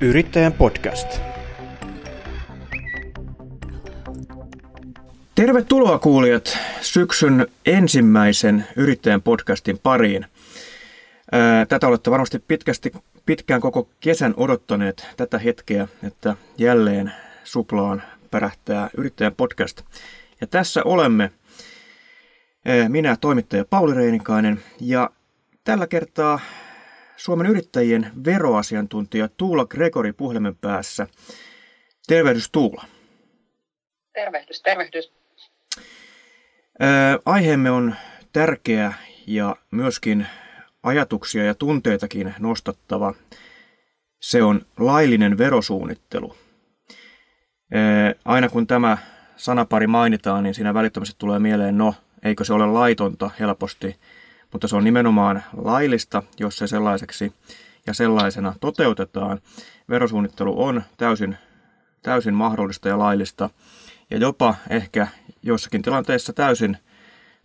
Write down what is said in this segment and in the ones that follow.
Yrittäjän podcast. Tervetuloa kuulijat syksyn ensimmäisen Yrittäjän podcastin pariin. Tätä olette varmasti pitkästi, pitkään koko kesän odottaneet tätä hetkeä, että jälleen suplaan pärähtää Yrittäjän podcast. Ja tässä olemme minä toimittaja Pauli Reinikainen ja tällä kertaa Suomen yrittäjien veroasiantuntija Tuula Gregori puhelimen päässä. Tervehdys Tuula. Tervehdys, tervehdys. Ää, aiheemme on tärkeä ja myöskin ajatuksia ja tunteitakin nostattava. Se on laillinen verosuunnittelu. Ää, aina kun tämä sanapari mainitaan, niin siinä välittömästi tulee mieleen, no, eikö se ole laitonta helposti mutta se on nimenomaan laillista, jos se sellaiseksi ja sellaisena toteutetaan. Verosuunnittelu on täysin, täysin mahdollista ja laillista ja jopa ehkä jossakin tilanteessa täysin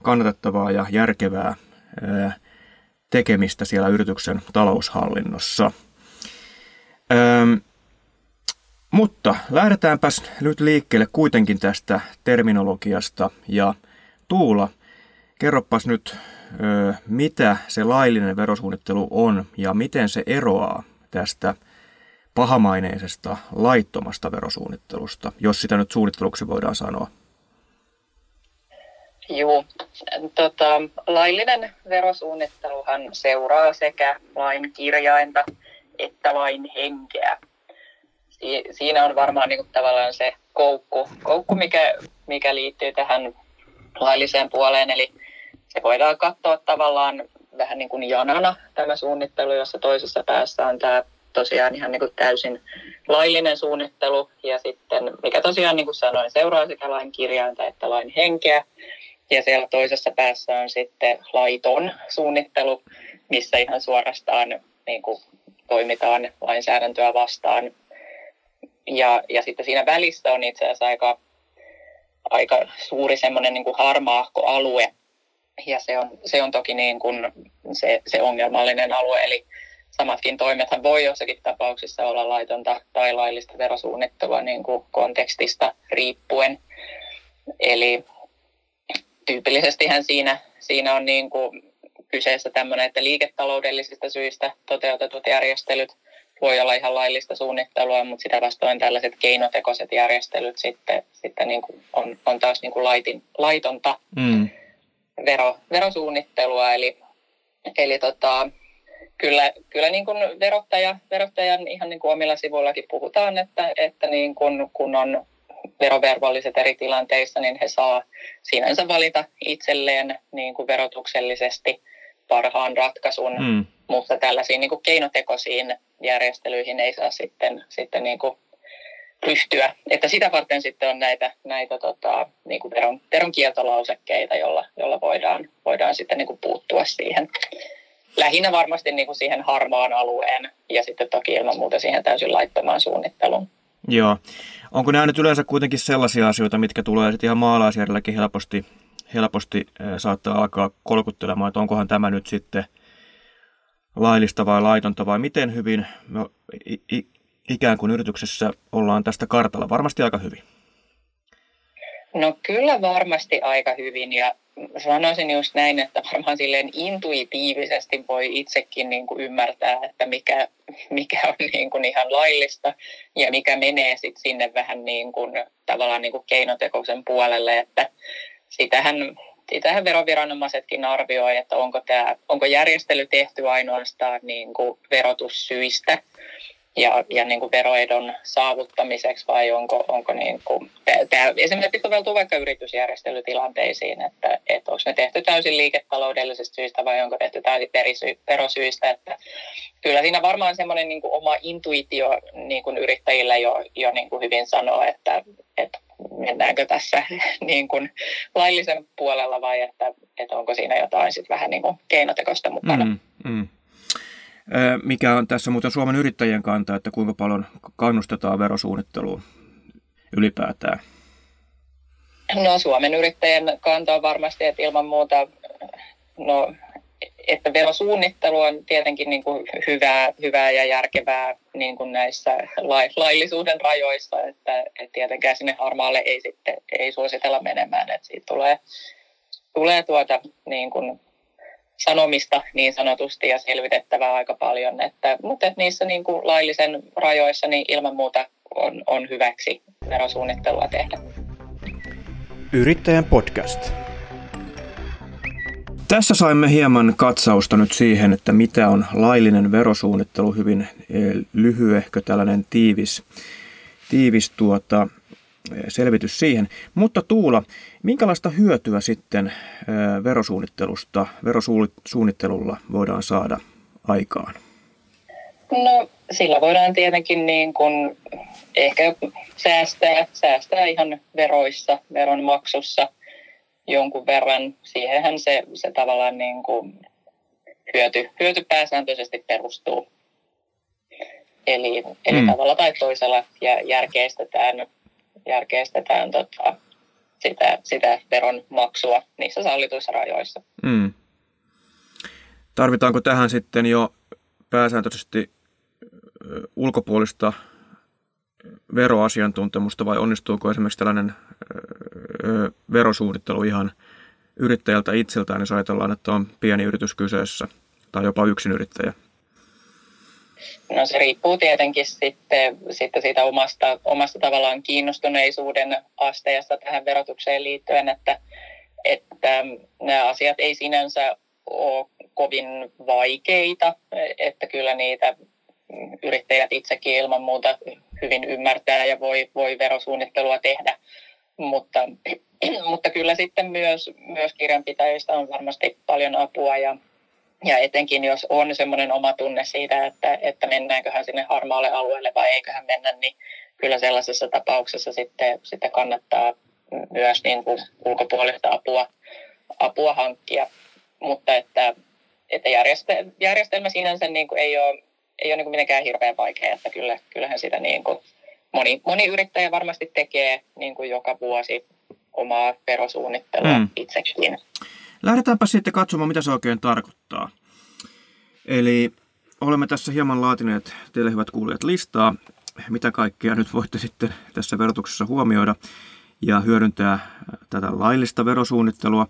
kannatettavaa ja järkevää tekemistä siellä yrityksen taloushallinnossa. Ähm, mutta lähdetäänpäs nyt liikkeelle kuitenkin tästä terminologiasta ja Tuula, kerropas nyt mitä se laillinen verosuunnittelu on ja miten se eroaa tästä pahamaineisesta laittomasta verosuunnittelusta, jos sitä nyt suunnitteluksi voidaan sanoa? Joo, tota, laillinen verosuunnitteluhan seuraa sekä lain kirjainta että lain henkeä. Si- siinä on varmaan niin kuin, tavallaan se koukku, koukku mikä, mikä liittyy tähän lailliseen puoleen, eli se voidaan katsoa tavallaan vähän niin kuin janana tämä suunnittelu, jossa toisessa päässä on tämä tosiaan ihan niin kuin täysin laillinen suunnittelu ja sitten, mikä tosiaan niin kuin sanoin, seuraa sekä lain kirjainta että lain henkeä. Ja siellä toisessa päässä on sitten laiton suunnittelu, missä ihan suorastaan niin kuin toimitaan lainsäädäntöä vastaan. Ja, ja sitten siinä välissä on itse asiassa aika, aika suuri semmoinen niin harmaahko alue, ja se on, se on toki niin kuin se, se ongelmallinen alue, eli samatkin toimethan voi jossakin tapauksissa olla laitonta tai laillista verosuunnittelua niin kuin kontekstista riippuen. Eli tyypillisestihän siinä, siinä on niin kuin kyseessä tämmöinen, että liiketaloudellisista syistä toteutetut järjestelyt voi olla ihan laillista suunnittelua, mutta sitä vastoin tällaiset keinotekoiset järjestelyt sitten, sitten niin kuin on, on taas niin kuin laitin, laitonta. Mm vero, verosuunnittelua, eli, eli tota, kyllä, kyllä niin kuin verottaja, verottajan ihan niin kuin omilla sivuillakin puhutaan, että, että niin kuin, kun on verovervolliset eri tilanteissa, niin he saa sinänsä valita itselleen niin kuin verotuksellisesti parhaan ratkaisun, mm. mutta tällaisiin niin kuin keinotekoisiin järjestelyihin ei saa sitten, sitten niin kuin ryhtyä. Että sitä varten sitten on näitä, näitä tota, niin kuin veron, veronkiertolausekkeita, jolla, jolla voidaan, voidaan sitten niin kuin puuttua siihen. Lähinnä varmasti niin kuin siihen harmaan alueen ja sitten toki ilman muuta siihen täysin laittamaan suunnitteluun. Joo. Onko nämä nyt yleensä kuitenkin sellaisia asioita, mitkä tulee sitten ihan maalaisjärjelläkin helposti, helposti saattaa alkaa kolkuttelemaan, että onkohan tämä nyt sitten laillista vai laitonta vai miten hyvin no, ikään kuin yrityksessä ollaan tästä kartalla? Varmasti aika hyvin. No kyllä varmasti aika hyvin ja sanoisin just näin, että varmaan silleen intuitiivisesti voi itsekin niin kuin ymmärtää, että mikä, mikä on niin kuin ihan laillista ja mikä menee sit sinne vähän niin kuin, tavallaan niin kuin keinotekoisen puolelle, että sitähän, sitähän veroviranomaisetkin arvioi, että onko, tämä, onko järjestely tehty ainoastaan niin kuin verotussyistä ja, ja niin kuin veroedon saavuttamiseksi vai onko, onko niin kuin, tämä esimerkiksi soveltuu vaikka yritysjärjestelytilanteisiin, että, että onko ne tehty täysin liiketaloudellisista syistä vai onko tehty täysin verosyistä, että kyllä siinä varmaan semmoinen niin kuin oma intuitio niin kuin yrittäjillä jo, jo niin kuin hyvin sanoo, että, että mennäänkö tässä niin kuin laillisen puolella vai että, että onko siinä jotain sit vähän niin kuin keinotekoista mukana. Mm, mm. Mikä on tässä muuten Suomen yrittäjien kanta, että kuinka paljon kannustetaan verosuunnitteluun ylipäätään? No Suomen yrittäjien kanta on varmasti, että ilman muuta no, että verosuunnittelu on tietenkin niin kuin hyvää, hyvää ja järkevää niin kuin näissä laillisuuden rajoissa, että, että tietenkään sinne harmaalle ei sitten ei suositella menemään, että siitä tulee, tulee tuota niin kuin sanomista niin sanotusti ja selvitettävää aika paljon, että, mutta että niissä niin kuin laillisen rajoissa niin ilman muuta on, on hyväksi verosuunnittelua tehdä. Yrittäjän podcast. Tässä saimme hieman katsausta nyt siihen, että mitä on laillinen verosuunnittelu, hyvin eh, lyhyehkö tällainen tiivis, tiivis tuota, selvitys siihen. Mutta Tuula, minkälaista hyötyä sitten verosuunnittelusta, verosuunnittelulla voidaan saada aikaan? No sillä voidaan tietenkin niin kuin ehkä säästää, säästää ihan veroissa, veron maksussa – jonkun verran. Siihenhän se, se tavallaan niin kuin hyöty, hyöty pääsääntöisesti perustuu. Eli, eli mm. tavalla tai toisella järkeistetään, järkeistetään tota, sitä, sitä veron maksua niissä sallituissa rajoissa. Mm. Tarvitaanko tähän sitten jo pääsääntöisesti ulkopuolista veroasiantuntemusta vai onnistuuko esimerkiksi tällainen verosuunnittelu ihan yrittäjältä itseltään, jos ajatellaan, että on pieni yritys kyseessä tai jopa yrittäjä? No se riippuu tietenkin sitten, sitten siitä omasta, omasta tavallaan kiinnostuneisuuden asteesta tähän verotukseen liittyen, että, että nämä asiat ei sinänsä ole kovin vaikeita, että kyllä niitä yrittäjät itsekin ilman muuta hyvin ymmärtää ja voi, voi verosuunnittelua tehdä. Mutta, mutta kyllä sitten myös, myös kirjanpitäjistä on varmasti paljon apua ja, ja etenkin jos on semmoinen oma tunne siitä, että, että mennäänköhän sinne harmaalle alueelle vai eiköhän mennä, niin kyllä sellaisessa tapauksessa sitten, sitten kannattaa myös niin kuin ulkopuolista apua, apua hankkia. Mutta että, että järjestelmä sinänsä niin kuin ei ole ei ole niin kuin mitenkään hirveän vaikea, että kyllä, kyllähän sitä niin kuin moni, moni yrittäjä varmasti tekee niin kuin joka vuosi omaa verosuunnittelua mm. itsekin. Lähdetäänpä sitten katsomaan, mitä se oikein tarkoittaa. Eli olemme tässä hieman laatineet teille hyvät kuulijat listaa, mitä kaikkea nyt voitte sitten tässä verotuksessa huomioida ja hyödyntää tätä laillista verosuunnittelua.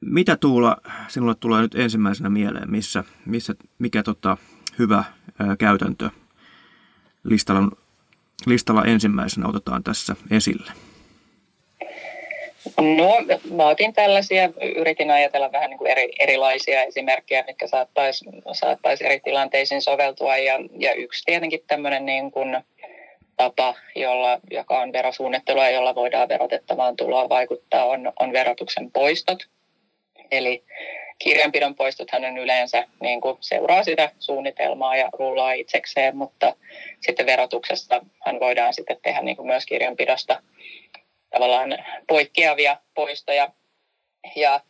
Mitä Tuula sinulle tulee nyt ensimmäisenä mieleen, missä, missä mikä tota, hyvä ää, käytäntö listalla, listalla ensimmäisenä otetaan tässä esille? No, mä otin tällaisia, yritin ajatella vähän niin kuin eri, erilaisia esimerkkejä, mitkä saattaisi saattais eri tilanteisiin soveltua. Ja, ja yksi tietenkin tämmöinen niin kuin tapa, jolla, joka on verosuunnittelua, jolla voidaan verotettavaan tuloa vaikuttaa, on, on verotuksen poistot. Eli kirjanpidon poistothan on yleensä niin kuin seuraa sitä suunnitelmaa ja rullaa itsekseen, mutta sitten verotuksesta hän voidaan sitten tehdä niin kuin myös kirjanpidosta tavallaan poikkeavia poistoja. Ja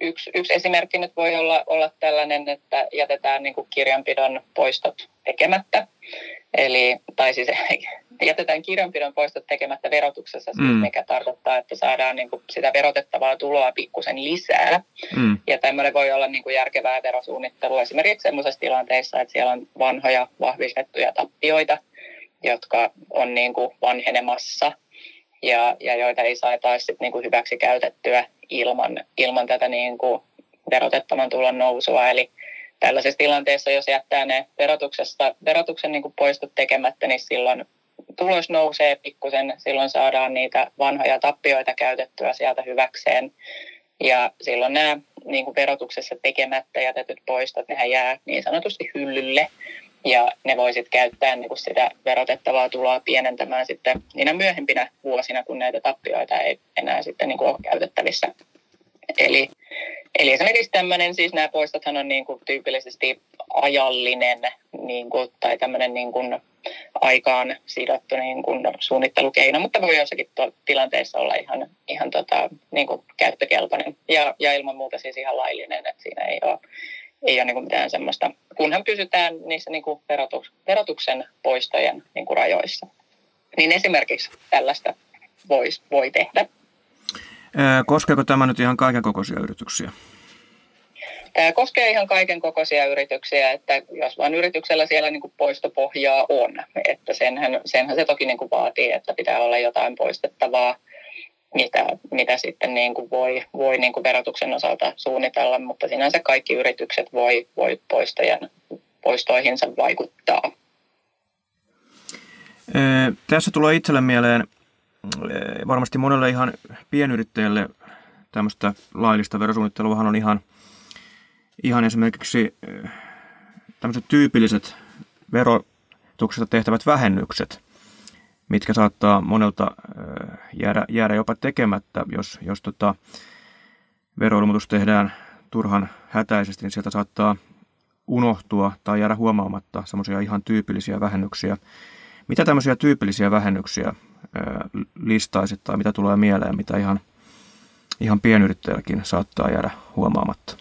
yksi, yksi esimerkki nyt voi olla, olla tällainen, että jätetään niin kuin kirjanpidon poistot tekemättä. Eli, tai siis jätetään kirjanpidon poistot tekemättä verotuksessa, siis mm. mikä tarkoittaa, että saadaan niin kuin sitä verotettavaa tuloa pikkusen lisää. Mm. Ja tämmöinen voi olla niin kuin järkevää verosuunnittelua esimerkiksi sellaisessa tilanteissa, että siellä on vanhoja vahvistettuja tappioita, jotka on niin kuin vanhenemassa ja, ja joita ei saataisi niin kuin hyväksi käytettyä ilman, ilman tätä niin kuin verotettavan tulon nousua. Eli tällaisessa tilanteessa, jos jättää ne verotuksesta, verotuksen kuin poistot tekemättä, niin silloin tulos nousee pikkusen, silloin saadaan niitä vanhoja tappioita käytettyä sieltä hyväkseen. Ja silloin nämä niin kuin verotuksessa tekemättä jätetyt poistot, nehän jää niin sanotusti hyllylle. Ja ne voisit käyttää niin kuin sitä verotettavaa tuloa pienentämään sitten niinä myöhempinä vuosina, kun näitä tappioita ei enää sitten niin kuin ole käytettävissä. Eli, eli esimerkiksi tämmöinen, siis nämä poistothan on niin kuin tyypillisesti ajallinen niin kuin, tai tämmöinen niin kuin aikaan sidottu niin kuin suunnittelukeino, mutta voi jossakin tilanteessa olla ihan, ihan tota, niin kuin käyttökelpoinen ja, ja ilman muuta siis ihan laillinen, että siinä ei ole, ei ole niin kuin mitään semmoista, kunhan pysytään niissä niin kuin verotus, verotuksen poistojen niin kuin rajoissa. Niin esimerkiksi tällaista vois, voi tehdä. Koskeeko tämä nyt ihan kaiken kokoisia yrityksiä? tämä koskee ihan kaiken kokoisia yrityksiä, että jos vain yrityksellä siellä niin kuin poistopohjaa on, että senhän, senhän se toki niin kuin vaatii, että pitää olla jotain poistettavaa, mitä, mitä sitten niin kuin voi, voi niin kuin verotuksen osalta suunnitella, mutta sinänsä kaikki yritykset voi, voi poistojen, poistoihinsa vaikuttaa. Tässä tulee itselle mieleen varmasti monelle ihan pienyrittäjälle tämmöistä laillista verosuunnitteluahan on ihan, ihan esimerkiksi tämmöiset tyypilliset verotuksesta tehtävät vähennykset, mitkä saattaa monelta jäädä, jäädä jopa tekemättä, jos, jos tota veroilmoitus tehdään turhan hätäisesti, niin sieltä saattaa unohtua tai jäädä huomaamatta semmoisia ihan tyypillisiä vähennyksiä. Mitä tämmöisiä tyypillisiä vähennyksiä listaisit tai mitä tulee mieleen, mitä ihan, ihan pienyrittäjälläkin saattaa jäädä huomaamatta?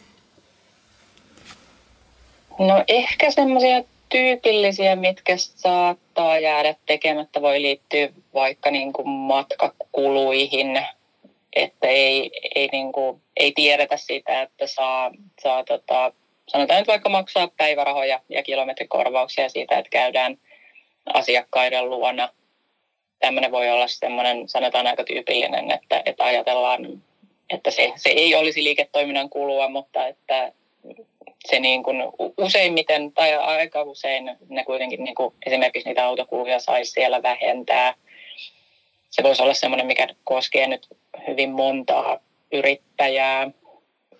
No ehkä semmoisia tyypillisiä, mitkä saattaa jäädä tekemättä, voi liittyä vaikka niin kuin matkakuluihin, että ei, ei, niin kuin, ei tiedetä sitä, että saa, saa tota, sanotaan nyt vaikka maksaa päivärahoja ja kilometrikorvauksia siitä, että käydään asiakkaiden luona. Tämmöinen voi olla semmoinen, sanotaan aika tyypillinen, että, että ajatellaan, että se, se ei olisi liiketoiminnan kulua, mutta että se niin kuin useimmiten tai aika usein ne kuitenkin niin kuin esimerkiksi niitä autokuluja saisi siellä vähentää. Se voisi olla semmoinen, mikä koskee nyt hyvin montaa yrittäjää.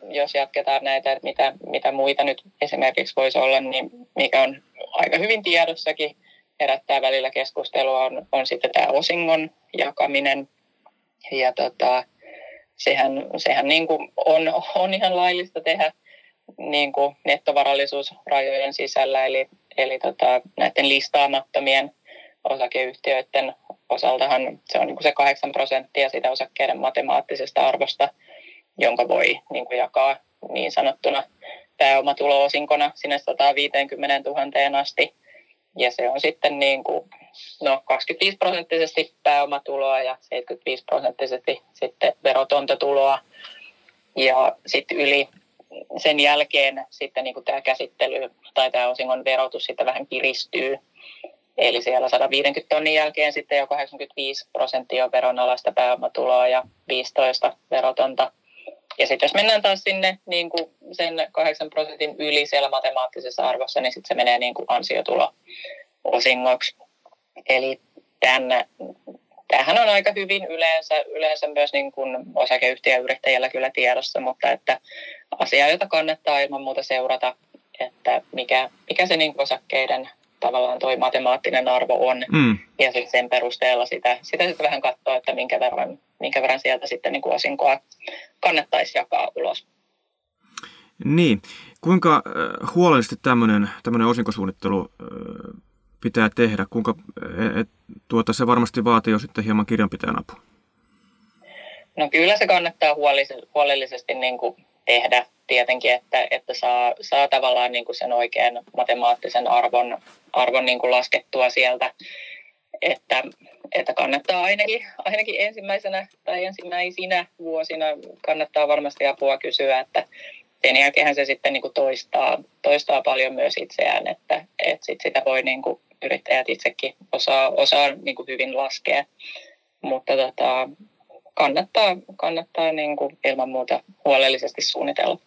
Jos jatketaan näitä, että mitä, mitä muita nyt esimerkiksi voisi olla, niin mikä on aika hyvin tiedossakin, herättää välillä keskustelua, on, on sitten tämä osingon jakaminen. Ja tota, sehän, sehän niin kuin on, on ihan laillista tehdä niin kuin nettovarallisuusrajojen sisällä, eli, eli tota, näiden listaamattomien osakeyhtiöiden osaltahan se on niin kuin se 8 prosenttia sitä osakkeiden matemaattisesta arvosta, jonka voi niin kuin jakaa niin sanottuna pääomatulo-osinkona sinne 150 000 asti. Ja se on sitten niin kuin, no 25 prosenttisesti pääomatuloa ja 75 prosenttisesti sitten verotonta tuloa. Ja sitten yli sen jälkeen sitten niin kuin tämä käsittely tai tämä osingon verotus sitten vähän kiristyy. Eli siellä 150 tonnin jälkeen sitten jo 85 prosenttia on veronalaista pääomatuloa ja 15 verotonta. Ja sitten jos mennään taas sinne niin kuin sen 8 prosentin yli siellä matemaattisessa arvossa, niin sitten se menee niin kuin ansiotulo osingoksi. Eli tämän, tämähän on aika hyvin yleensä, yleensä myös niin kuin osakeyhtiöyrittäjällä kyllä tiedossa, mutta että asia, jota kannattaa ilman muuta seurata, että mikä, mikä se niin osakkeiden tavallaan toi matemaattinen arvo on. Mm. Ja sitten sen perusteella sitä, sitä sitten vähän katsoa, että minkä verran, minkä verran sieltä sitten niin kuin osinkoa kannattaisi jakaa ulos. Niin. Kuinka huolellisesti tämmöinen, tämmöinen osinkosuunnittelu pitää tehdä? Kuinka, et, tuota, se varmasti vaatii jo sitten hieman kirjanpitäjän apua. No kyllä se kannattaa huolellisesti niin kuin tehdä tietenkin, että, että saa, saa tavallaan niin kuin sen oikean matemaattisen arvon, arvon niin kuin laskettua sieltä. Että, että kannattaa ainakin, ainakin ensimmäisenä tai ensimmäisinä vuosina kannattaa varmasti apua kysyä, että sen jälkeen se sitten niin kuin toistaa, toistaa paljon myös itseään, että, että sit sitä voi niin kuin yrittäjät itsekin osaa, osaa niin kuin hyvin laskea. Mutta tota, kannattaa, kannattaa niin kuin ilman muuta huolellisesti suunnitella.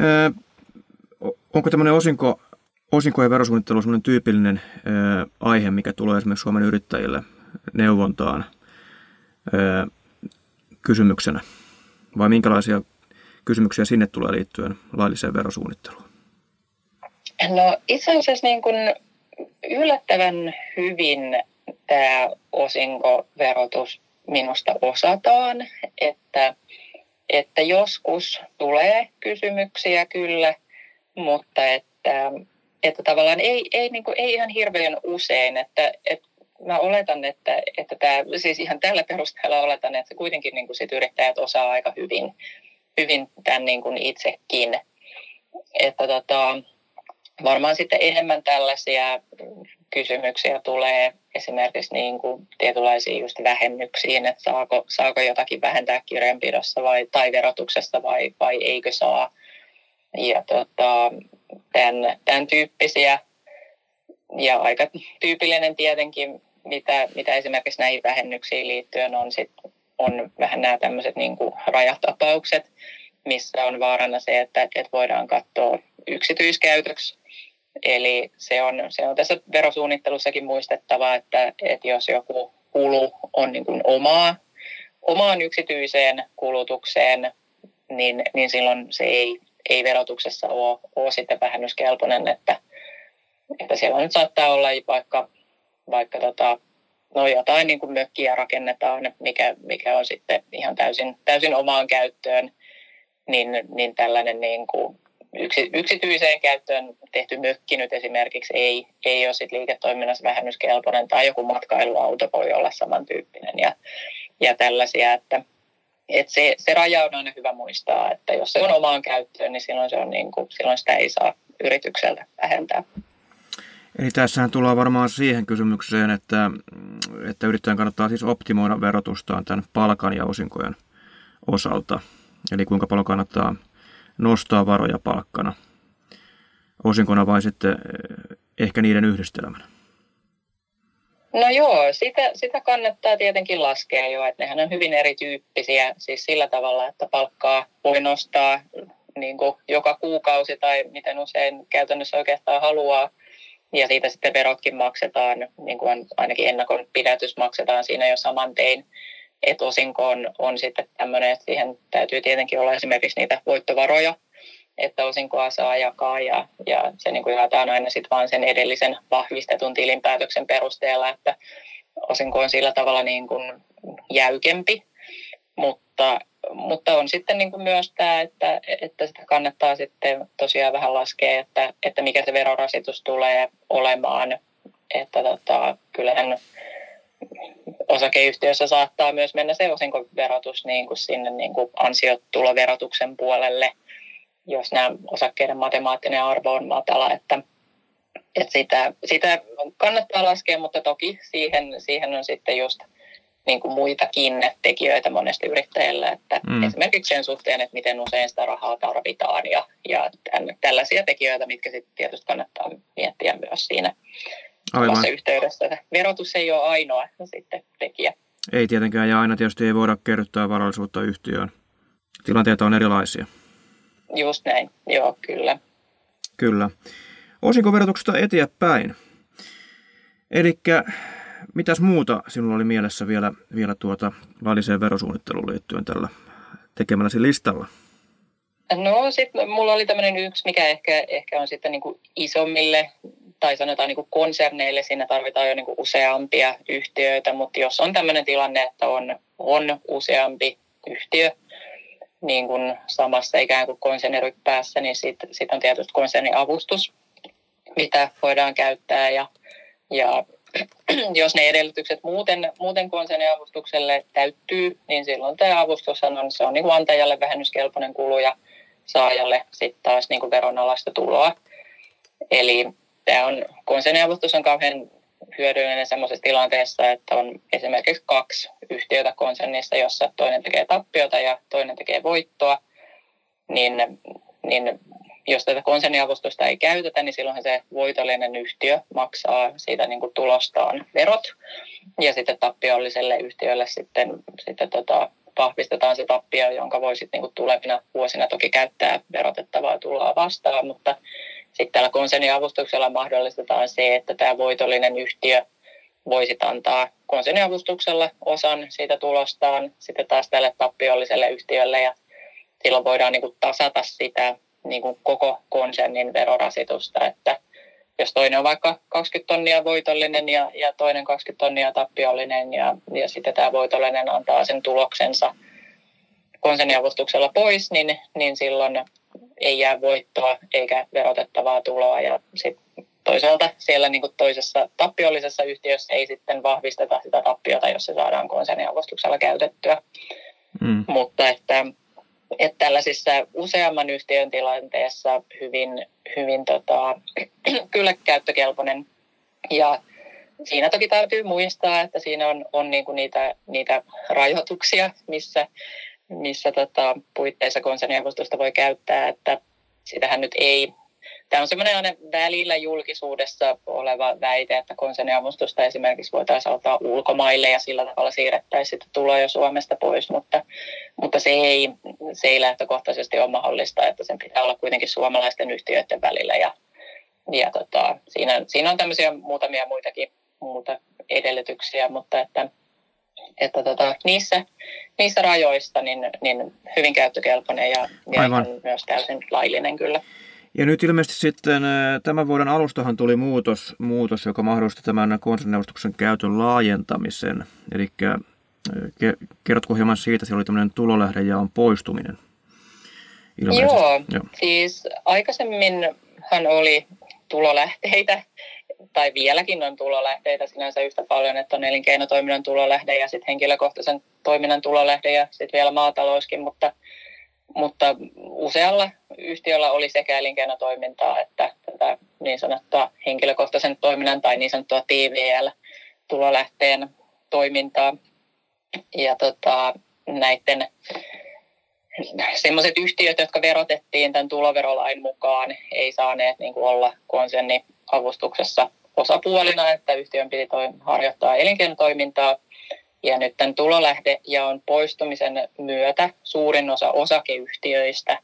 Öö, onko tämmöinen osinko, osinko- ja verosuunnittelu sellainen tyypillinen öö, aihe, mikä tulee esimerkiksi Suomen yrittäjille neuvontaan öö, kysymyksenä? Vai minkälaisia kysymyksiä sinne tulee liittyen lailliseen verosuunnitteluun? No itse asiassa niin kuin yllättävän hyvin tämä osinkoverotus minusta osataan, että, että joskus tulee kysymyksiä kyllä, mutta että, että tavallaan ei, ei, niin kuin, ei ihan hirveän usein, että, että mä oletan, että, että tämä, siis ihan tällä perusteella oletan, että kuitenkin niin kuin sit yrittäjät osaa aika hyvin, hyvin tämän niin kuin itsekin. Että tota, varmaan sitten enemmän tällaisia kysymyksiä tulee esimerkiksi niin kuin tietynlaisiin just vähennyksiin, että saako, saako jotakin vähentää kirjanpidossa vai, tai verotuksesta vai, vai eikö saa. Ja tota, tämän, tämän tyyppisiä ja aika tyypillinen tietenkin, mitä, mitä esimerkiksi näihin vähennyksiin liittyen on, sit, on vähän nämä tämmöiset niin kuin rajatapaukset, missä on vaarana se, että, että voidaan katsoa yksityiskäytöksi. Eli se on, se on tässä verosuunnittelussakin muistettava, että, että jos joku kulu on niin kuin omaa, omaan yksityiseen kulutukseen, niin, niin silloin se ei, ei verotuksessa ole, ole sitten vähennyskelpoinen, että, että siellä nyt saattaa olla vaikka, vaikka tota, no jotain niin kuin mökkiä rakennetaan, mikä, mikä on sitten ihan täysin, täysin omaan käyttöön, niin, niin tällainen niin kuin yksi, yksityiseen käyttöön tehty mökki nyt esimerkiksi ei, ei ole sit liiketoiminnassa vähennyskelpoinen tai joku matkailuauto voi olla samantyyppinen ja, ja tällaisia, että, että se, se raja on aina hyvä muistaa, että jos se on omaan käyttöön, niin silloin, se on niin kuin, silloin sitä ei saa yritykseltä vähentää. Eli tässähän tullaan varmaan siihen kysymykseen, että, että yrittäjän kannattaa siis optimoida verotustaan tämän palkan ja osinkojen osalta. Eli kuinka paljon kannattaa nostaa varoja palkkana osinkona vai sitten eh, ehkä niiden yhdistelmänä? No joo, sitä, sitä kannattaa tietenkin laskea jo, että nehän on hyvin erityyppisiä, siis sillä tavalla, että palkkaa voi nostaa niin kuin joka kuukausi tai miten usein käytännössä oikeastaan haluaa, ja siitä sitten verotkin maksetaan, niin kuin ainakin ennakon pidätys maksetaan siinä jo saman tein. Että osinko on, on sitten tämmöinen, että siihen täytyy tietenkin olla esimerkiksi niitä voittovaroja, että osinkoa saa jakaa ja, ja se niin kuin jaetaan aina sitten vaan sen edellisen vahvistetun tilinpäätöksen perusteella, että osinko on sillä tavalla niin kuin jäykempi, mutta, mutta on sitten niin kuin myös tämä, että, että sitä kannattaa sitten tosiaan vähän laskea, että, että mikä se verorasitus tulee olemaan, että tota, kyllähän osakeyhtiössä saattaa myös mennä se osinkoverotus niin kuin sinne niin kuin ansiotuloverotuksen puolelle, jos nämä osakkeiden matemaattinen arvo on matala, että, että sitä, sitä kannattaa laskea, mutta toki siihen, siihen on sitten just niin kuin muitakin tekijöitä monesti yrittäjällä, että mm. esimerkiksi sen suhteen, että miten usein sitä rahaa tarvitaan ja, ja tämän, tällaisia tekijöitä, mitkä sitten tietysti kannattaa miettiä myös siinä Aivan. yhteydessä. Verotus ei ole ainoa sitten tekijä. Ei tietenkään, ja aina tietysti ei voida kerryttää varallisuutta yhtiöön. Tilanteet on erilaisia. Just näin, joo, kyllä. Kyllä. Osinko verotuksesta eteenpäin? Eli mitäs muuta sinulla oli mielessä vielä, vielä tuota lailliseen verosuunnitteluun liittyen tällä tekemälläsi listalla? No sitten mulla oli tämmöinen yksi, mikä ehkä, ehkä on sitten niin kuin isommille tai sanotaan niin kuin konserneille, siinä tarvitaan jo niin kuin useampia yhtiöitä, mutta jos on tämmöinen tilanne, että on, on useampi yhtiö niin kuin samassa ikään kuin konserniryppäässä, niin sitten sit on tietysti konserniavustus, mitä voidaan käyttää ja, ja jos ne edellytykset muuten, muuten konserniavustukselle täyttyy, niin silloin tämä avustus on, se on niin kuin antajalle vähennyskelpoinen kulu ja saajalle sitten taas niin kuin veronalaista tuloa. Eli tämä on, konserniavustus on kauhean hyödyllinen sellaisessa tilanteessa, että on esimerkiksi kaksi yhtiötä konsernissa, jossa toinen tekee tappiota ja toinen tekee voittoa, niin, niin jos tätä konserniavustusta ei käytetä, niin silloin se voitollinen yhtiö maksaa siitä niin kuin tulostaan verot. Ja sitten tappiolliselle yhtiölle sitten, sitten tota, vahvistetaan se tappio, jonka voi sitten niin tulevina vuosina toki käyttää verotettavaa tuloa vastaan, mutta sitten tällä konserniavustuksella mahdollistetaan se, että tämä voitollinen yhtiö voisi antaa konserniavustuksella osan siitä tulostaan sitten taas tälle tappiolliselle yhtiölle ja silloin voidaan niin tasata sitä niin kuin koko konsernin verorasitusta, että jos toinen on vaikka 20 tonnia voitollinen ja, ja toinen 20 tonnia tappiollinen ja, ja sitten tämä voitollinen antaa sen tuloksensa konserniavustuksella pois, niin, niin silloin ei jää voittoa eikä verotettavaa tuloa ja sit toisaalta siellä niin kuin toisessa tappiollisessa yhtiössä ei sitten vahvisteta sitä tappiota, jos se saadaan konserniavustuksella käytettyä. Mm. Mutta että, että tällaisissa useamman yhtiön tilanteessa hyvin, hyvin tota, kyllä käyttökelpoinen Ja siinä toki täytyy muistaa, että siinä on, on niinku niitä, niitä rajoituksia, missä, missä tota, puitteissa konserniavustusta voi käyttää, että sitähän nyt ei Tämä on semmoinen aina välillä julkisuudessa oleva väite, että konserniavustusta esimerkiksi voitaisiin ottaa ulkomaille ja sillä tavalla siirrettäisiin tuloja Suomesta pois, mutta, mutta se, ei, se ei lähtökohtaisesti ole mahdollista, että sen pitää olla kuitenkin suomalaisten yhtiöiden välillä ja, ja tota, siinä, siinä on tämmöisiä muutamia muitakin muuta edellytyksiä, mutta että, että tota, niissä, niissä rajoista niin, niin hyvin käyttökelpoinen ja, ja myös täysin laillinen kyllä. Ja nyt ilmeisesti sitten tämän vuoden alustahan tuli muutos, muutos joka mahdollisti tämän konserniavustuksen käytön laajentamisen. Eli kerrotko hieman siitä, se oli tämmöinen tulolähde ja on poistuminen? Joo, Joo, siis aikaisemminhan oli tulolähteitä, tai vieläkin on tulolähteitä sinänsä yhtä paljon, että on elinkeinotoiminnan tulolähde ja sitten henkilökohtaisen toiminnan tulolähde ja sitten vielä maatalouskin, mutta – mutta usealla yhtiöllä oli sekä elinkeinotoimintaa että tätä niin sanottua henkilökohtaisen toiminnan tai niin sanottua TVL-tulolähteen toimintaa. Ja tota, näiden sellaiset yhtiöt, jotka verotettiin tämän tuloverolain mukaan, ei saaneet niin kuin olla konserniavustuksessa osapuolina, että yhtiön piti toi, harjoittaa elinkeinotoimintaa ja nyt tämän on poistumisen myötä suurin osa osakeyhtiöistä,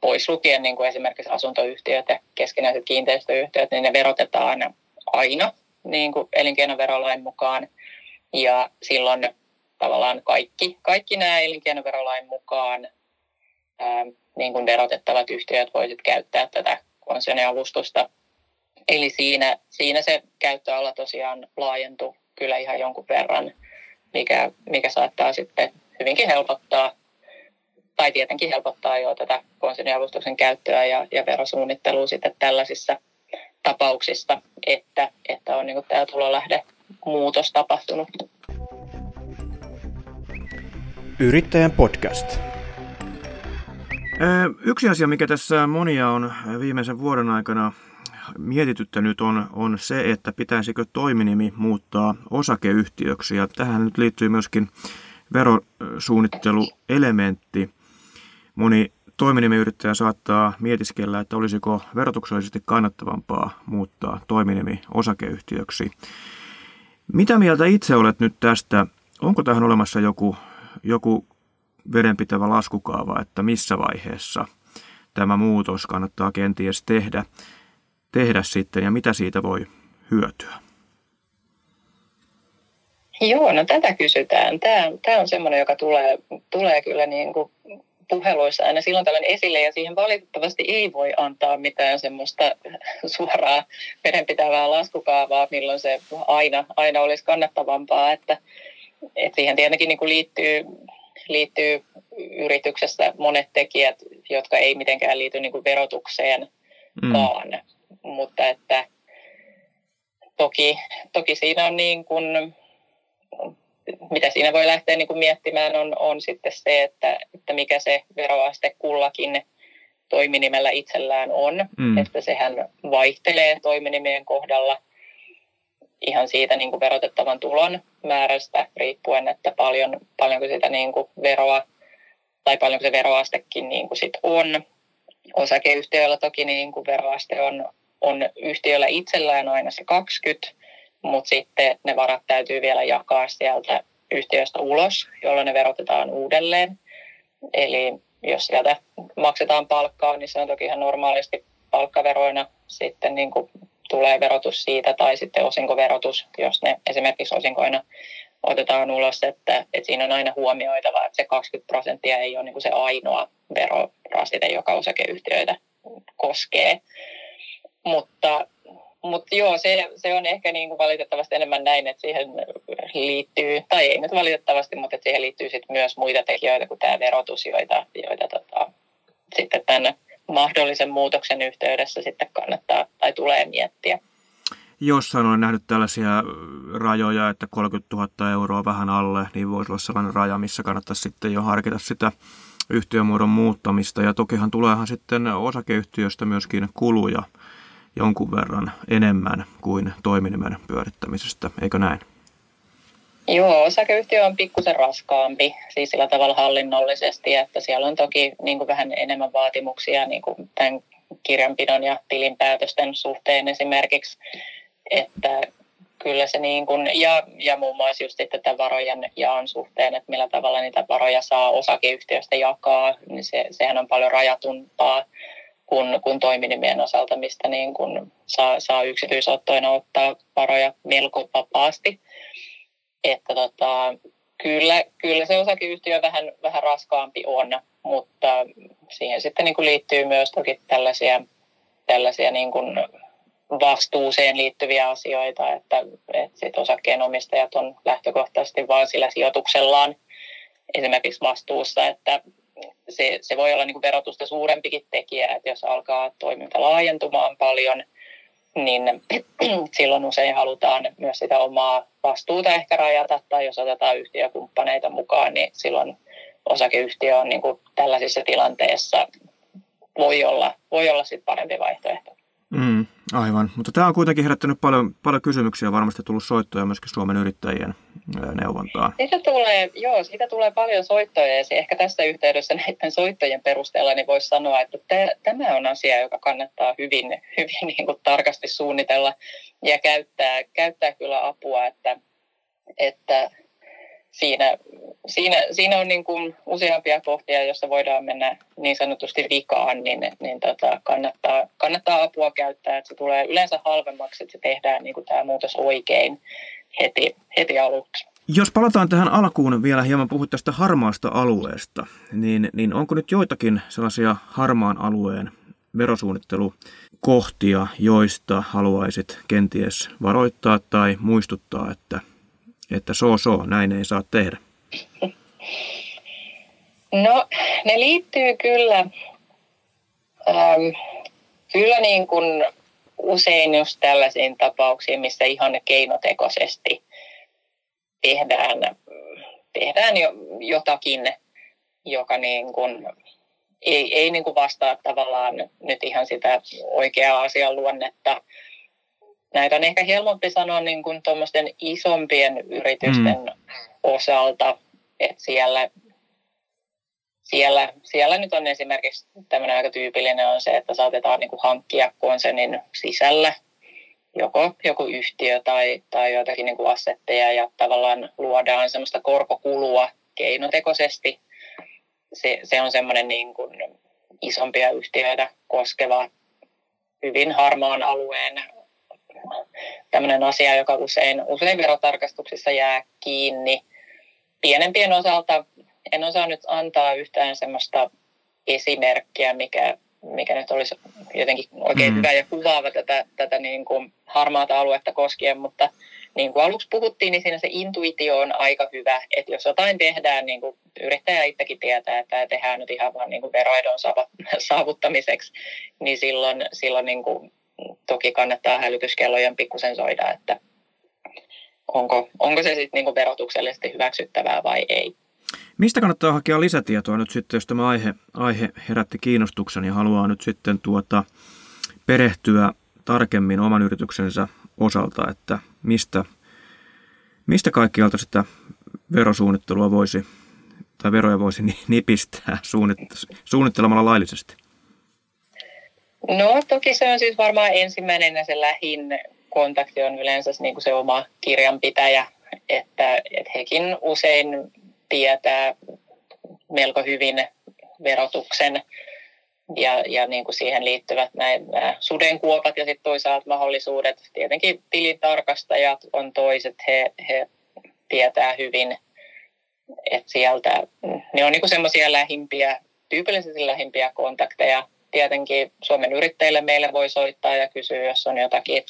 pois lukien niin kuin esimerkiksi asuntoyhtiöt ja keskinäiset kiinteistöyhtiöt, niin ne verotetaan aina niin kuin elinkeinoverolain mukaan. Ja silloin tavallaan kaikki, kaikki nämä elinkeinoverolain mukaan ää, niin kuin verotettavat yhtiöt voisit käyttää tätä konserniavustusta. Eli siinä, siinä se käyttöala tosiaan laajentui kyllä ihan jonkun verran mikä, mikä saattaa sitten hyvinkin helpottaa, tai tietenkin helpottaa jo tätä konserniavustuksen käyttöä ja, ja verosuunnittelua sitten tällaisissa tapauksissa, että, että on niin tämä tulolähde muutos tapahtunut. Yrittäjän podcast. Yksi asia, mikä tässä monia on viimeisen vuoden aikana mietityttänyt on, on se, että pitäisikö toiminimi muuttaa osakeyhtiöksi. Ja tähän nyt liittyy myöskin verosuunnitteluelementti. Moni toiminimiyrittäjä saattaa mietiskellä, että olisiko verotuksellisesti kannattavampaa muuttaa toiminimi osakeyhtiöksi. Mitä mieltä itse olet nyt tästä? Onko tähän olemassa joku, joku vedenpitävä laskukaava, että missä vaiheessa tämä muutos kannattaa kenties tehdä? Tehdä sitten ja mitä siitä voi hyötyä? Joo, no tätä kysytään. Tämä, tämä on semmoinen, joka tulee, tulee kyllä niin kuin puheluissa aina silloin tällöin esille ja siihen valitettavasti ei voi antaa mitään semmoista suoraa vedenpitävää laskukaavaa, milloin se aina, aina olisi kannattavampaa, että, että siihen tietenkin niin kuin liittyy, liittyy yrityksessä monet tekijät, jotka ei mitenkään liity niin kuin verotukseen, mm mutta että toki, toki siinä on niin kuin, mitä siinä voi lähteä niin kuin miettimään on, on sitten se, että, että mikä se veroaste kullakin toiminimellä itsellään on, mm. että sehän vaihtelee toiminimien kohdalla ihan siitä niin kuin verotettavan tulon määrästä riippuen, että paljon, paljonko sitä niin kuin veroa tai paljonko se veroastekin niin kuin sit on. Osakeyhtiöillä toki niin kuin veroaste on, on yhtiöllä itsellään aina se 20, mutta sitten ne varat täytyy vielä jakaa sieltä yhtiöstä ulos, jolloin ne verotetaan uudelleen. Eli jos sieltä maksetaan palkkaa, niin se on toki ihan normaalisti palkkaveroina sitten niin kuin tulee verotus siitä tai sitten osinkoverotus, jos ne esimerkiksi osinkoina otetaan ulos, että, että siinä on aina huomioitava, että se 20 prosenttia ei ole niin kuin se ainoa verorasite, joka osakeyhtiöitä koskee. Mutta, mutta joo, se, se on ehkä niin kuin valitettavasti enemmän näin, että siihen liittyy, tai ei nyt valitettavasti, mutta että siihen liittyy sit myös muita tekijöitä kuin tämä verotus, joita, joita tota, sitten tämän mahdollisen muutoksen yhteydessä sitten kannattaa tai tulee miettiä. Jossain olen nähnyt tällaisia rajoja, että 30 000 euroa vähän alle, niin voisi olla sellainen raja, missä kannattaisi sitten jo harkita sitä yhtiömuodon muuttamista. Ja tokihan tuleehan sitten osakeyhtiöstä myöskin kuluja jonkun verran enemmän kuin toiminimen pyörittämisestä, eikö näin? Joo, osakeyhtiö on pikkusen raskaampi, siis sillä tavalla hallinnollisesti, että siellä on toki niin kuin vähän enemmän vaatimuksia niin kuin tämän kirjanpidon ja tilinpäätösten suhteen esimerkiksi, että kyllä se niin kuin, ja, ja muun muassa just tätä varojen jaon suhteen, että millä tavalla niitä varoja saa osakeyhtiöstä jakaa, niin se, sehän on paljon rajatumpaa kuin, kuin toiminimien osalta, mistä niin kuin saa, saa yksityisottoina ottaa varoja melko vapaasti. Että tota, kyllä, kyllä se osakeyhtiö vähän, vähän raskaampi on, mutta siihen sitten niin kuin liittyy myös toki tällaisia, tällaisia niin kuin vastuuseen liittyviä asioita, että, että sit osakkeenomistajat on lähtökohtaisesti vain sillä sijoituksellaan esimerkiksi vastuussa, että se, se voi olla niin kuin verotusta suurempikin tekijä, että jos alkaa toiminta laajentumaan paljon, niin silloin usein halutaan myös sitä omaa vastuuta ehkä rajata, tai jos otetaan yhtiökumppaneita mukaan, niin silloin osakeyhtiö on niin kuin tällaisissa tilanteissa voi olla, voi olla sit parempi vaihtoehto. Mm, aivan, mutta tämä on kuitenkin herättänyt paljon, paljon kysymyksiä, varmasti tullut soittoja myöskin Suomen yrittäjien neuvontaa. Siitä tulee, joo, siitä tulee paljon soittoja ja ehkä tässä yhteydessä näiden soittojen perusteella niin voisi sanoa, että tämä on asia, joka kannattaa hyvin, hyvin niin kuin tarkasti suunnitella ja käyttää, käyttää kyllä apua, että, että siinä, siinä, siinä on niin kuin useampia kohtia, joissa voidaan mennä niin sanotusti vikaan, niin, niin tota, kannattaa, kannattaa apua käyttää, että se tulee yleensä halvemmaksi, että se tehdään niin kuin tämä muutos oikein heti, heti aluksi. Jos palataan tähän alkuun vielä hieman puhut tästä harmaasta alueesta, niin, niin onko nyt joitakin sellaisia harmaan alueen verosuunnittelukohtia, joista haluaisit kenties varoittaa tai muistuttaa, että – että so so, näin ei saa tehdä? No, ne liittyy kyllä, ähm, kyllä niin kuin usein just tällaisiin tapauksiin, missä ihan keinotekoisesti tehdään, tehdään jo, jotakin, joka niin kuin ei, ei niin kuin vastaa tavallaan nyt ihan sitä oikeaa asian luonnetta näitä on ehkä helpompi sanoa niin kuin isompien yritysten mm. osalta, että siellä, siellä, siellä nyt on esimerkiksi tämmöinen aika tyypillinen on se, että saatetaan niin kuin hankkia konsernin sisällä joko joku yhtiö tai, tai joitakin niin kuin assetteja ja tavallaan luodaan semmoista korkokulua keinotekoisesti. Se, se on semmoinen niin kuin isompia yhtiöitä koskeva hyvin harmaan alueen tämmöinen asia, joka usein, usein verotarkastuksissa jää kiinni. Pienempien osalta en osaa nyt antaa yhtään semmoista esimerkkiä, mikä, mikä nyt olisi jotenkin oikein mm. hyvä ja kuvaava tätä, tätä niin kuin harmaata aluetta koskien, mutta niin kuin aluksi puhuttiin, niin siinä se intuitio on aika hyvä, että jos jotain tehdään, niin kuin yrittäjä itsekin tietää, että tämä tehdään nyt ihan vain niin kuin veroedon saavuttamiseksi, niin silloin, silloin niin kuin toki kannattaa hälytyskellojen pikkusen soida, että onko, onko se sitten niinku verotuksellisesti hyväksyttävää vai ei. Mistä kannattaa hakea lisätietoa nyt sitten, jos tämä aihe, aihe herätti kiinnostuksen ja haluaa nyt sitten tuota, perehtyä tarkemmin oman yrityksensä osalta, että mistä, mistä kaikkialta sitä verosuunnittelua voisi tai veroja voisi nipistää suunnittelemalla laillisesti? No toki se on siis varmaan ensimmäinen ja se lähin kontakti on yleensä niin kuin se oma kirjanpitäjä, että, että hekin usein tietää melko hyvin verotuksen ja, ja niin kuin siihen liittyvät näin, nämä sudenkuopat ja sitten toisaalta mahdollisuudet. Tietenkin tilintarkastajat on toiset, he, he tietää hyvin, että sieltä ne on niin semmoisia lähimpiä, tyypillisesti lähimpiä kontakteja tietenkin Suomen yrittäjille meille voi soittaa ja kysyä, jos on jotakin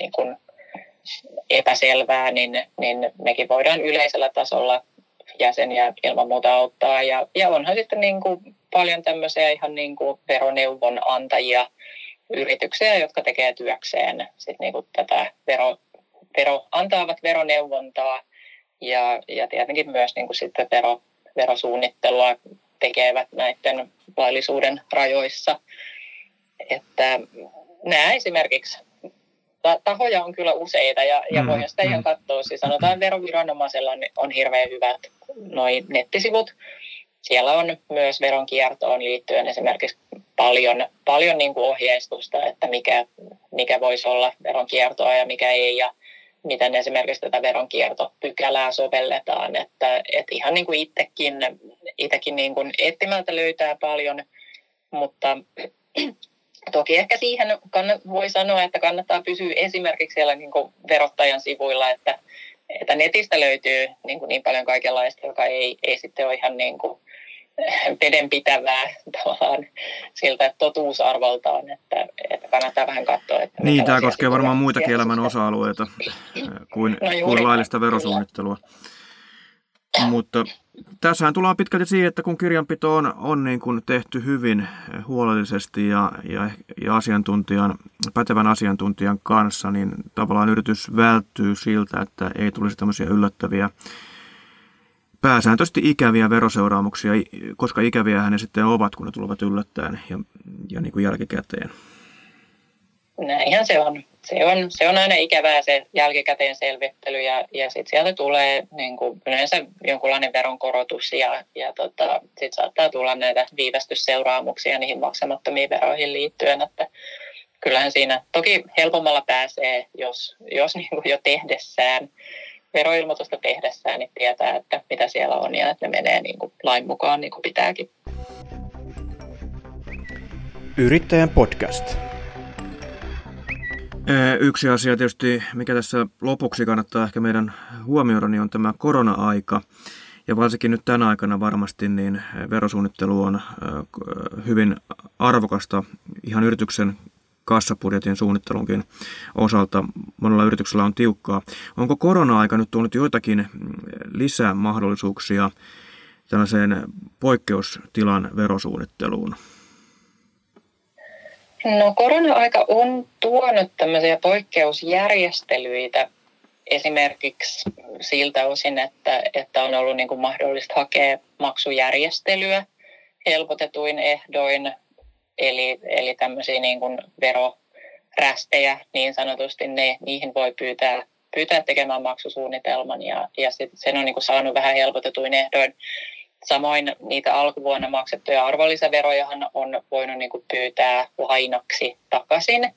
niin kuin epäselvää, niin, niin mekin voidaan yleisellä tasolla jäseniä ilman muuta auttaa. Ja, ja onhan sitten niin kuin paljon tämmöisiä ihan niin kuin veroneuvon antajia, yrityksiä, jotka tekee työkseen sit niin kuin tätä vero, vero, antaavat veroneuvontaa ja, ja tietenkin myös niin kuin sitten vero, verosuunnittelua tekevät näiden laillisuuden rajoissa. Että nämä esimerkiksi tahoja on kyllä useita ja, ja mm, voihan sitä mm. ihan katsoa. Siis sanotaan veroviranomaisella on hirveän hyvät noin nettisivut. Siellä on myös veronkiertoon liittyen esimerkiksi paljon, paljon niin kuin ohjeistusta, että mikä, mikä voisi olla veronkiertoa ja mikä ei. Ja miten esimerkiksi tätä veronkiertopykälää sovelletaan. Että, että ihan niin kuin itsekin, itsekin niin kuin etsimältä löytää paljon, mutta toki ehkä siihen kannat, voi sanoa, että kannattaa pysyä esimerkiksi siellä niin kuin verottajan sivuilla, että, että netistä löytyy niin, kuin niin paljon kaikenlaista, joka ei, ei sitten ole ihan niin kuin vedenpitävää tavallaan siltä totuusarvoltaan, että, että kannattaa vähän katsoa. Että niin, tämä koskee varmaan muitakin elämän osa-alueita kuin, no kuin laillista verosuunnittelua. Kyllä. Mutta tässähän tullaan pitkälti siihen, että kun kirjanpito on, on niin kuin tehty hyvin huolellisesti ja, ja, ja asiantuntijan, pätevän asiantuntijan kanssa, niin tavallaan yritys välttyy siltä, että ei tulisi tämmöisiä yllättäviä pääsääntöisesti ikäviä veroseuraamuksia, koska ikäviä ne sitten ovat, kun ne tulevat yllättäen ja, ja niin kuin jälkikäteen. Näinhän se on. Se on, se on aina ikävää se jälkikäteen selvittely ja, ja sitten sieltä tulee niin kuin yleensä jonkunlainen veronkorotus ja, ja tota, sitten saattaa tulla näitä viivästysseuraamuksia niihin maksamattomiin veroihin liittyen, että kyllähän siinä toki helpommalla pääsee, jos, jos niin kuin jo tehdessään veroilmoitusta tehdessään niin tietää, että mitä siellä on ja että ne menee niin kuin lain mukaan niin kuin pitääkin. Yrittäjän podcast. Yksi asia tietysti, mikä tässä lopuksi kannattaa ehkä meidän huomioida, niin on tämä korona-aika. Ja varsinkin nyt tänä aikana varmasti niin verosuunnittelu on hyvin arvokasta ihan yrityksen kassapudjetin suunnittelunkin osalta monella yrityksellä on tiukkaa. Onko korona-aika nyt tuonut joitakin lisää mahdollisuuksia tällaiseen poikkeustilan verosuunnitteluun? No korona-aika on tuonut tämmöisiä poikkeusjärjestelyitä esimerkiksi siltä osin, että, että on ollut niin kuin mahdollista hakea maksujärjestelyä helpotetuin ehdoin Eli, eli tämmöisiä niin kuin verorästejä niin sanotusti, ne, niihin voi pyytää, pyytää tekemään maksusuunnitelman ja, ja sit sen on niin kuin saanut vähän helpotetuin ehdoin. Samoin niitä alkuvuonna maksettuja arvonlisäverojahan on voinut niin kuin pyytää lainaksi takaisin,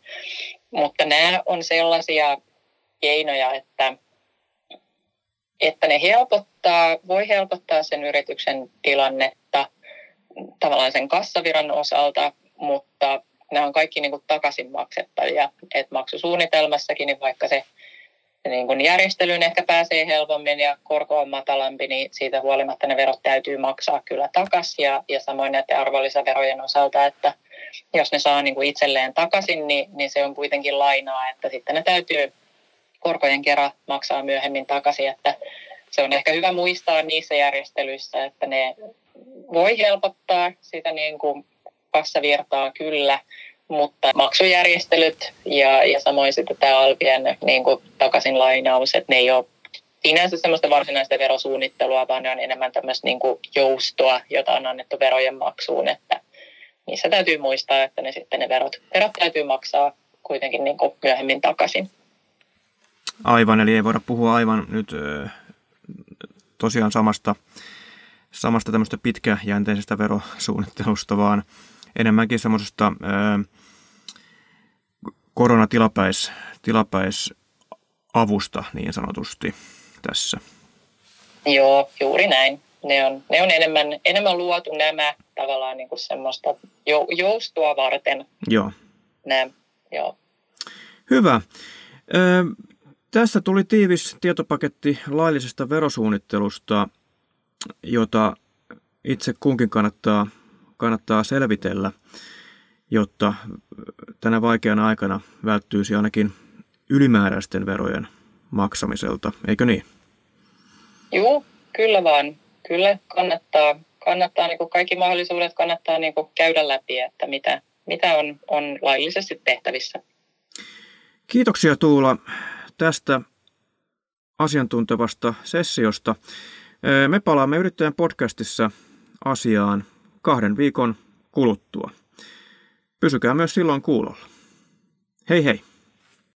mutta nämä on sellaisia keinoja, että, että ne helpottaa, voi helpottaa sen yrityksen tilannetta tavallaan sen kassaviran osalta, mutta nämä on kaikki niin kuin takaisin maksettavia. Et maksusuunnitelmassakin, niin vaikka se niin kuin järjestelyyn ehkä pääsee helpommin ja korko on matalampi, niin siitä huolimatta ne verot täytyy maksaa kyllä takaisin. Ja, ja samoin näiden arvonlisäverojen osalta, että jos ne saa niin kuin itselleen takaisin, niin, niin se on kuitenkin lainaa, että sitten ne täytyy korkojen kerran maksaa myöhemmin takaisin. Että se on ehkä hyvä muistaa niissä järjestelyissä, että ne voi helpottaa sitä niin kuin kassavirtaa kyllä, mutta maksujärjestelyt ja, ja samoin sitten tämä alvien niin kuin takaisin lainaus, että ne ei ole sinänsä semmoista varsinaista verosuunnittelua, vaan ne on enemmän tämmöistä niin kuin joustoa, jota on annettu verojen maksuun, että niissä täytyy muistaa, että ne sitten ne verot, verot täytyy maksaa kuitenkin niin kuin myöhemmin takaisin. Aivan, eli ei voida puhua aivan nyt tosiaan samasta, samasta tämmöistä pitkäjänteisestä verosuunnittelusta, vaan enemmänkin semmoisesta koronatilapäis tilapäisavusta niin sanotusti tässä. Joo, juuri näin. Ne on, ne on enemmän, enemmän luotu nämä tavallaan niin kuin semmoista joustoa varten. Joo. Nämä, joo. Hyvä. Ö, tässä tuli tiivis tietopaketti laillisesta verosuunnittelusta, jota itse kunkin kannattaa kannattaa selvitellä, jotta tänä vaikeana aikana välttyisi ainakin ylimääräisten verojen maksamiselta, eikö niin? Joo, kyllä vaan. Kyllä kannattaa, kannattaa niin kaikki mahdollisuudet kannattaa niin käydä läpi, että mitä, mitä on, on laillisesti tehtävissä. Kiitoksia Tuula tästä asiantuntevasta sessiosta. Me palaamme yrittäjän podcastissa asiaan kahden viikon kuluttua. Pysykää myös silloin kuulolla. Hei hei!